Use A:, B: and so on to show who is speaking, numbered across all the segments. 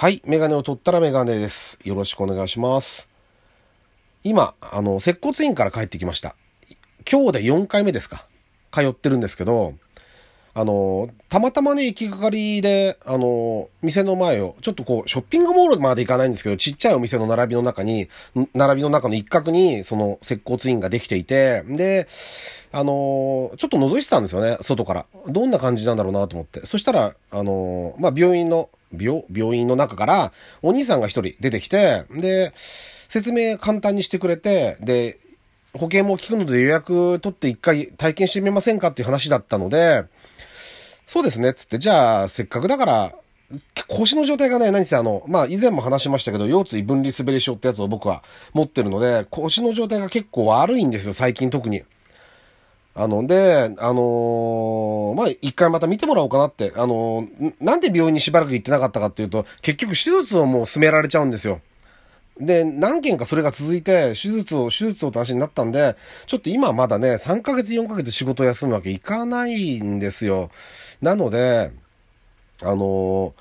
A: はい。メガネを取ったらメガネです。よろしくお願いします。今、あの、接骨院から帰ってきました。今日で4回目ですか。通ってるんですけど、あの、たまたまね、行きがかりで、あの、店の前を、ちょっとこう、ショッピングモールまで行かないんですけど、ちっちゃいお店の並びの中に、並びの中の一角に、その、接骨院ができていて、で、あの、ちょっと覗いてたんですよね、外から。どんな感じなんだろうなと思って。そしたら、あの、まあ、病院の、病、病院の中から、お兄さんが一人出てきて、で、説明簡単にしてくれて、で、保険も聞くので予約取って一回体験してみませんかっていう話だったので、そうですね、つって、じゃあ、せっかくだから、腰の状態がね、何せあの、まあ、以前も話しましたけど、腰椎分離滑り症ってやつを僕は持ってるので、腰の状態が結構悪いんですよ、最近特に。あの、で、あのーまあ、一回また見てもらおうかなって、あのーなんで病院にしばらく行ってなかったかっていうと、結局手術をもう進められちゃうんですよ。で、何件かそれが続いて、手術を、手術をって話になったんで、ちょっと今まだね、3ヶ月、4ヶ月仕事休むわけいかないんですよ。なので、あのー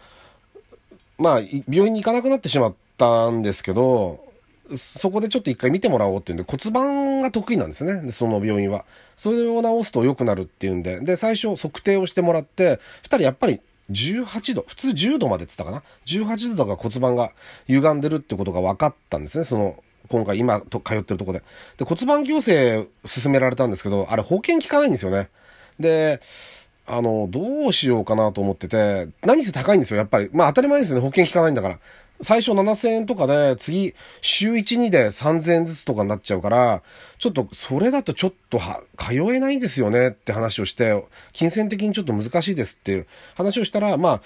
A: まあ、病院に行かなくなってしまったんですけど、そこでちょっと一回見てもらおうっていうんで、骨盤が得意なんですね。その病院は。それを治すと良くなるっていうんで、で、最初測定をしてもらって、二人やっぱり18度、普通10度までって言ったかな ?18 度が骨盤が歪んでるってことが分かったんですね。その、今回今と通ってるとこで。で、骨盤矯正勧められたんですけど、あれ保険効かないんですよね。で、あの、どうしようかなと思ってて、何せ高いんですよ、やっぱり。まあ当たり前ですよね、保険効かないんだから。最初7000円とかで、次、週1、2で3000円ずつとかになっちゃうから、ちょっと、それだとちょっとは、通えないんですよねって話をして、金銭的にちょっと難しいですっていう話をしたら、まあ、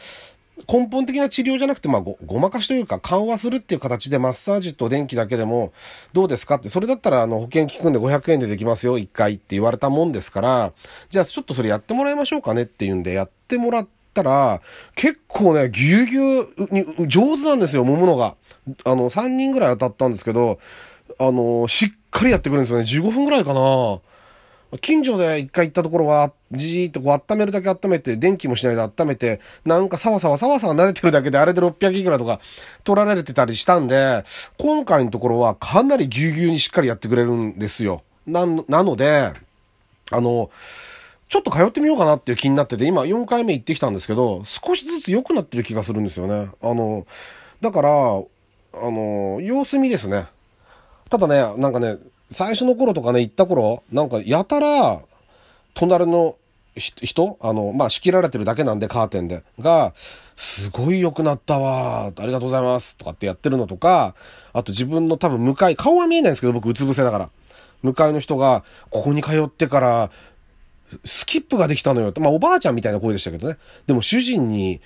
A: 根本的な治療じゃなくて、まあご、ごまかしというか、緩和するっていう形でマッサージと電気だけでも、どうですかって、それだったら、あの、保険効くんで500円でできますよ、1回って言われたもんですから、じゃあちょっとそれやってもらいましょうかねっていうんで、やってもらってたら、結構ね、ぎゅうぎゅうに、上手なんですよ、揉むのが。あの、3人ぐらい当たったんですけど、あの、しっかりやってくるんですよね。15分ぐらいかな。近所で一回行ったところは、じーっとこう温めるだけ温めて、電気もしないで温めて、なんかサワサワサワサワ慣れてるだけであれで600いくらとか取られてたりしたんで、今回のところはかなりぎゅうぎゅうにしっかりやってくれるんですよ。な、なので、あの、ちょっと通ってみようかなっていう気になってて、今4回目行ってきたんですけど、少しずつ良くなってる気がするんですよね。あの、だから、あの、様子見ですね。ただね、なんかね、最初の頃とかね、行った頃、なんかやたら、隣の人あの、まあ、仕切られてるだけなんで、カーテンで。が、すごい良くなったわありがとうございますとかってやってるのとか、あと自分の多分向かい、顔は見えないんですけど、僕、うつ伏せだから。向かいの人が、ここに通ってから、スキップができたのよって。まあ、おばあちゃんみたいな声でしたけどね。でも主人に、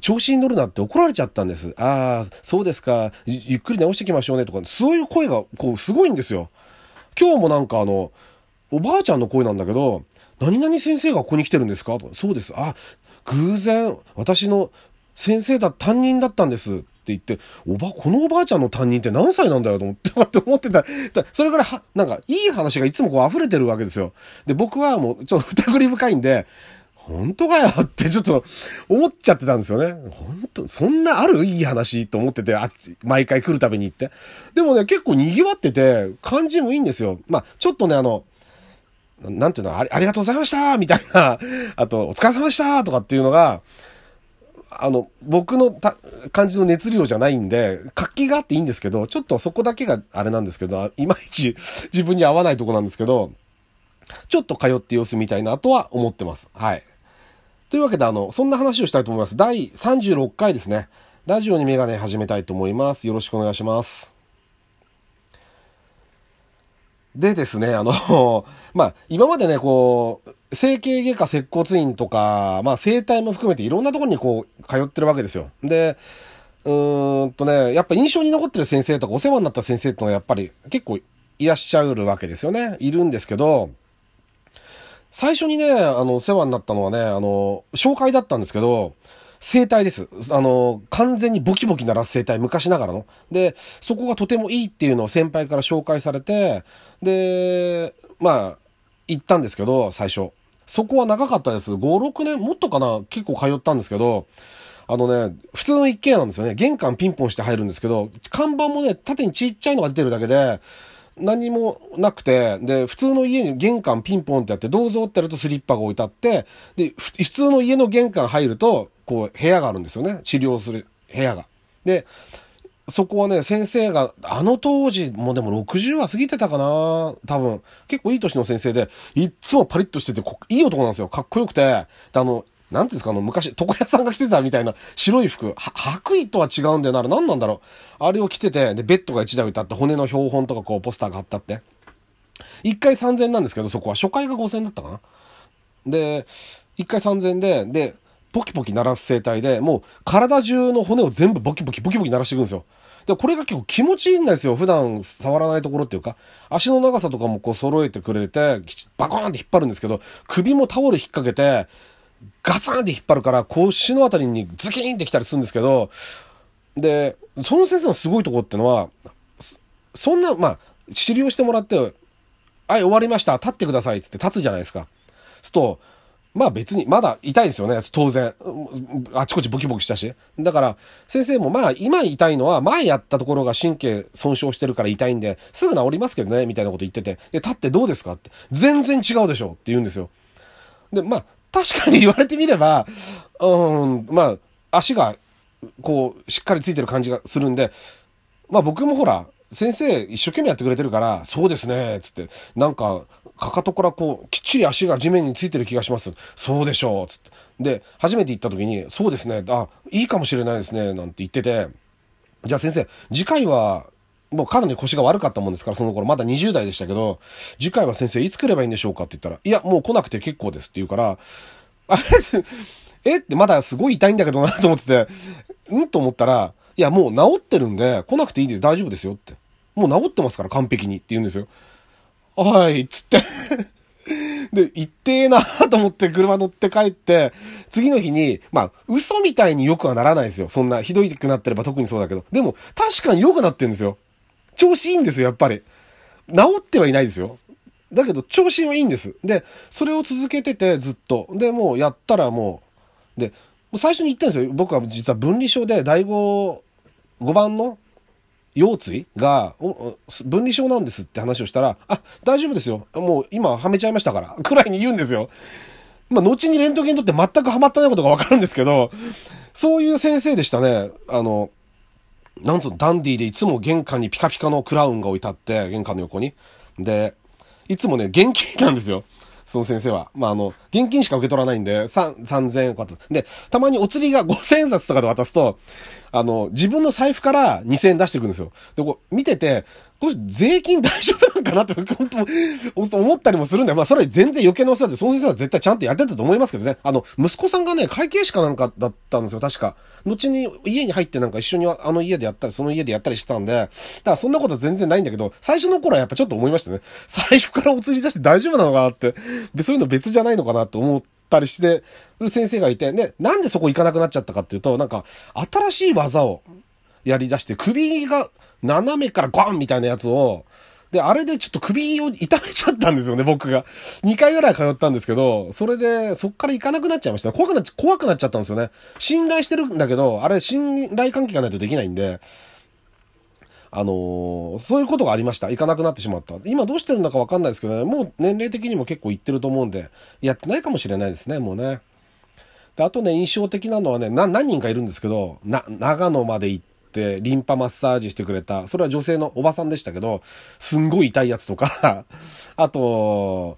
A: 調子に乗るなって怒られちゃったんです。ああ、そうですか。ゆっくり直していきましょうねとか、そういう声が、こう、すごいんですよ。今日もなんかあの、おばあちゃんの声なんだけど、何々先生がここに来てるんですか？とか、そうです。あ、偶然、私の先生だ、担任だったんです。って言って、おば、このおばあちゃんの担任って何歳なんだよと思って、って思ってた。それぐらい、なんか、いい話がいつもこう溢れてるわけですよ。で、僕はもう、ちょっと疑り深いんで、本当かよってちょっと思っちゃってたんですよね。本当そんなあるいい話と思ってて、あっち、毎回来るたびに行って。でもね、結構賑わってて、感じもいいんですよ。まあ、ちょっとね、あの、なんていうの、ありがとうございましたみたいな、あと、お疲れ様でしたとかっていうのが、あの、僕の感じの熱量じゃないんで、活気があっていいんですけど、ちょっとそこだけがあれなんですけど、いまいち自分に合わないとこなんですけど、ちょっと通って様子みたいなとは思ってます。はい。というわけで、あの、そんな話をしたいと思います。第36回ですね。ラジオにメガネ始めたいと思います。よろしくお願いします。でですね、あの、まあ、今までね、こう、整形外科接骨院とか、まあ、整体も含めていろんなところにこう、通ってるわけですよ。で、うーんとね、やっぱ印象に残ってる先生とかお世話になった先生ってのはやっぱり結構いらっしゃるわけですよね。いるんですけど、最初にね、あの、お世話になったのはね、あの、紹介だったんですけど、整体です。あの、完全にボキボキ鳴らす整体、昔ながらの。で、そこがとてもいいっていうのを先輩から紹介されて、で、まあ、行ったんですけど、最初。そこは長かったです。5、6年、もっとかな結構通ったんですけど、あのね、普通の一軒家なんですよね。玄関ピンポンして入るんですけど、看板もね、縦にちっちゃいのが出てるだけで、何もなくて、で、普通の家に玄関ピンポンってやって、どうぞってやるとスリッパが置いてあって、で、普通の家の玄関入ると、こう、部屋があるんですよね。治療する部屋が。で、そこはね、先生が、あの当時、もうでも60は過ぎてたかな多分。結構いい年の先生で、いっつもパリッとしてて、いい男なんですよ。かっこよくて。あの、なんていうんですか、あの、昔、床屋さんが着てたみたいな白い服。白衣とは違うんだよな。あれ何なんだろう。あれを着てて、で、ベッドが1台置いてあって、骨の標本とかこう、ポスターが貼ってあって。1回3000なんですけど、そこは初回が5000だったかな。で、1回3000で、で、ポキポキ鳴らす生態で、もう体中の骨を全部ボキボキボキボキ鳴らしていくんですよ。で、これが結構気持ちいいんですよ。普段触らないところっていうか。足の長さとかもこう揃えてくれて、バコーンって引っ張るんですけど、首もタオル引っ掛けて、ガツンって引っ張るから、腰のあたりにズキーンってきたりするんですけど、で、その先生のすごいとこってのは、そんな、まあ、治療してもらって、はい、終わりました。立ってください。つって立つじゃないですか。すと、まあ別に、まだ痛いですよね、当然。あちこちボキボキしたし。だから、先生もまあ今痛いのは前やったところが神経損傷してるから痛いんで、すぐ治りますけどね、みたいなこと言ってて。で、立ってどうですかって。全然違うでしょって言うんですよ。で、まあ、確かに言われてみれば、うん、まあ、足が、こう、しっかりついてる感じがするんで、まあ僕もほら、先生一生懸命やってくれてるから、そうですね、つって、なんか、かかとからこう、きっちり足が地面についてる気がします。そうでしょう、つって。で、初めて行った時に、そうですね、あ、いいかもしれないですね、なんて言ってて、じゃあ先生、次回は、もうかなり腰が悪かったもんですから、その頃まだ20代でしたけど、次回は先生いつ来ればいいんでしょうかって言ったら、いや、もう来なくて結構ですって言うから、あれ え？ってまだすごい痛いんだけどなと思ってて、うん？と思ったら、いや、もう治ってるんで、来なくていいです、大丈夫ですよって。もう治ってますから、完璧にって言うんですよ。はい、つって で、行ってえなと思って車乗って帰って、次の日に、まあ、嘘みたいに良くはならないですよ。そんな、ひどいくなってれば特にそうだけど。でも、確かに良くなってるんですよ。調子いいんですよ、やっぱり。治ってはいないですよ。だけど、調子はいいんです。で、それを続けてて、ずっと。で、もう、やったらもう、で、最初に言ったんですよ。僕は実は分離症で、第5、5番の腰椎が、分離症なんですって話をしたら、あ、大丈夫ですよ。もう今はめちゃいましたから。くらいに言うんですよ。まあ、後にレントゲンとって全くハマってないことがわかるんですけど、そういう先生でしたね。あの、なんつうの、ダンディーでいつも玄関にピカピカのクラウンが置いてあって、玄関の横に。で、いつもね、現金なんですよ。その先生は。まあ、あの、現金しか受け取らないんで、三、三千円こうやって。で、たまにお釣りが五千円札とかで渡すと、あの、自分の財布から2000円出してくるんですよ。で、こう、見てて、これ税金大丈夫なんかなって、本当思ったりもするんだよ。まあ、それ全然余計なお世話で、その先生は絶対ちゃんとやってたと思いますけどね。あの、息子さんがね、会計士かなんかだったんですよ、確か。後に家に入ってなんか一緒にあの家でやったり、その家でやったりしてたんで、だからそんなことは全然ないんだけど、最初の頃はやっぱちょっと思いましたね。財布からお釣り出して大丈夫なのかなって、そういうの別じゃないのかなって思って、たりしてる先生がいて、で、なんでそこ行かなくなっちゃったかっていうと、なんか、新しい技をやり出して、首が斜めからゴンみたいなやつを、で、あれでちょっと首を痛めちゃったんですよね、僕が。2回ぐらい通ったんですけど、それで、そっから行かなくなっちゃいました。怖くなっちゃ、怖くなっちゃったんですよね。信頼してるんだけど、あれ信頼関係がないとできないんで、あのー、そういうことがありました。行かなくなってしまった。今どうしてるんだかわかんないですけどね、もう年齢的にも結構行ってると思うんで、やってないかもしれないですね、もうね。であとね、印象的なのはね、何人かいるんですけど、な、長野まで行って、リンパマッサージしてくれた、それは女性のおばさんでしたけど、すんごい痛いやつとか あと、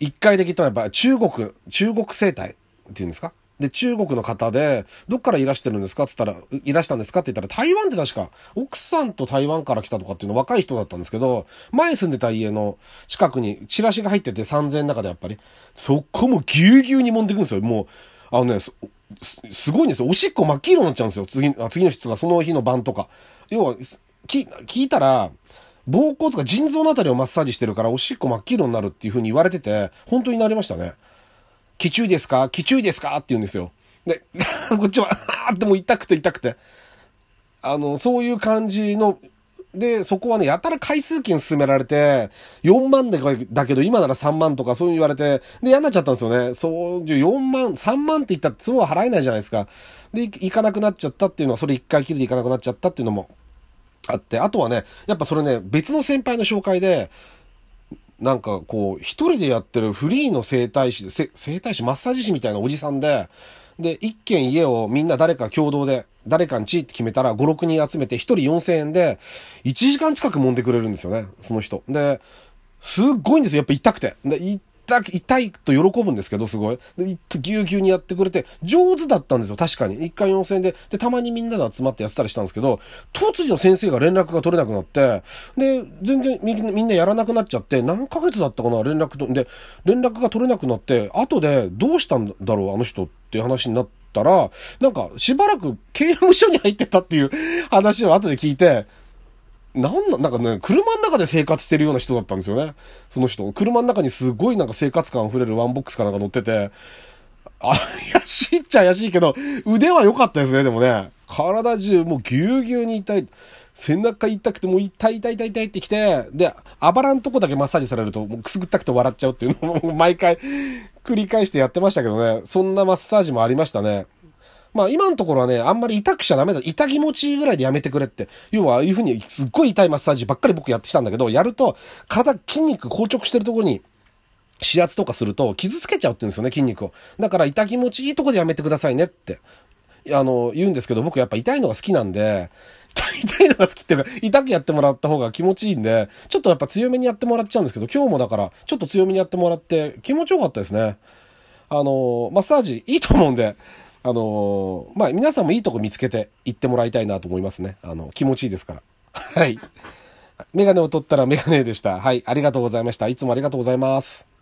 A: 一回できたのはやっぱ中国、中国生態っていうんですか？で、中国の方で、どっからいらしてるんですか？って言ったら、いらしたんですか？って言ったら、台湾って確か、奥さんと台湾から来たとかっていうの若い人だったんですけど、前住んでた家の近くにチラシが入ってて3000円の中でやっぱり、そこもぎゅうぎゅうに揉んでいくんですよ。もう、あのね、すすごいんですよ。おしっこ真っ黄色になっちゃうんですよ。次、あ次の質がその日の晩とか。要は、き、聞いたら、膀胱とか腎臓のあたりをマッサージしてるから、おしっこ真っ黄色になるっていう風に言われてて、本当になりましたね。きちゅいですか？きちゅいですか？って言うんですよ。で、こっちは、あーってもう痛くて痛くて。あの、そういう感じので、そこはね、やたら回数券進められて、4万だけど今なら3万とかそう言われて、で、嫌になっちゃったんですよね。そう、4万、3万って言ったらそうは払えないじゃないですか。で、行かなくなっちゃったっていうのは、それ1回きりで行かなくなっちゃったっていうのもあって、あとはね、やっぱそれね、別の先輩の紹介で、なんかこう、一人でやってるフリーの整体師、整体師、マッサージ師みたいなおじさんで、で、一軒家をみんな誰か共同で、誰かんちって決めたら5、6人集めて1人4000円で、1時間近く揉んでくれるんですよね、その人。で、すっごいんですよ、やっぱ痛くて。で、痛いと喜ぶんですけど、すごい。で、ぎゅうぎゅうにやってくれて、上手だったんですよ、確かに。1回4000円で。で、たまにみんなで集まってやってたりしたんですけど、突如先生が連絡が取れなくなって、で、全然みんなやらなくなっちゃって、何ヶ月だったかな、連絡と、で、連絡が取れなくなって、後で、どうしたんだろう、あの人っていう話になったら、なんか、しばらく刑務所に入ってたっていう話を後で聞いて、なんな、なんかね、車の中で生活してるような人だったんですよね。その人。車の中にすごいなんか生活感溢れるワンボックスかなんか乗ってて、怪しいっちゃ怪しいけど、腕は良かったですね、でもね。体中もうぎゅうぎゅうに痛い。背中痛くてもう痛い痛い痛い痛いってきて、で、あばらんとこだけマッサージされると、もうくすぐったくて笑っちゃうっていうのを毎回繰り返してやってましたけどね。そんなマッサージもありましたね。まあ今のところはね、あんまり痛くしちゃダメだ。痛気持ちいいぐらいでやめてくれって。要は、ああいうふうにすっごい痛いマッサージばっかり僕やってきたんだけど、やると、体、筋肉硬直してるところに、指圧とかすると傷つけちゃうって言うんですよね、筋肉を。だから痛気持ちいいとこでやめてくださいねって。あの、言うんですけど、僕やっぱ痛いのが好きなんで、痛いのが好きっていうか、痛くやってもらった方が気持ちいいんで、ちょっとやっぱ強めにやってもらっちゃうんですけど、今日もだから、ちょっと強めにやってもらって気持ちよかったですね。あの、マッサージいいと思うんで、あのー、まあ、皆さんもいいとこ見つけて行ってもらいたいなと思いますね。あの、気持ちいいですから。はい。メガネを取ったらメガネでした。はい。ありがとうございました。いつもありがとうございます。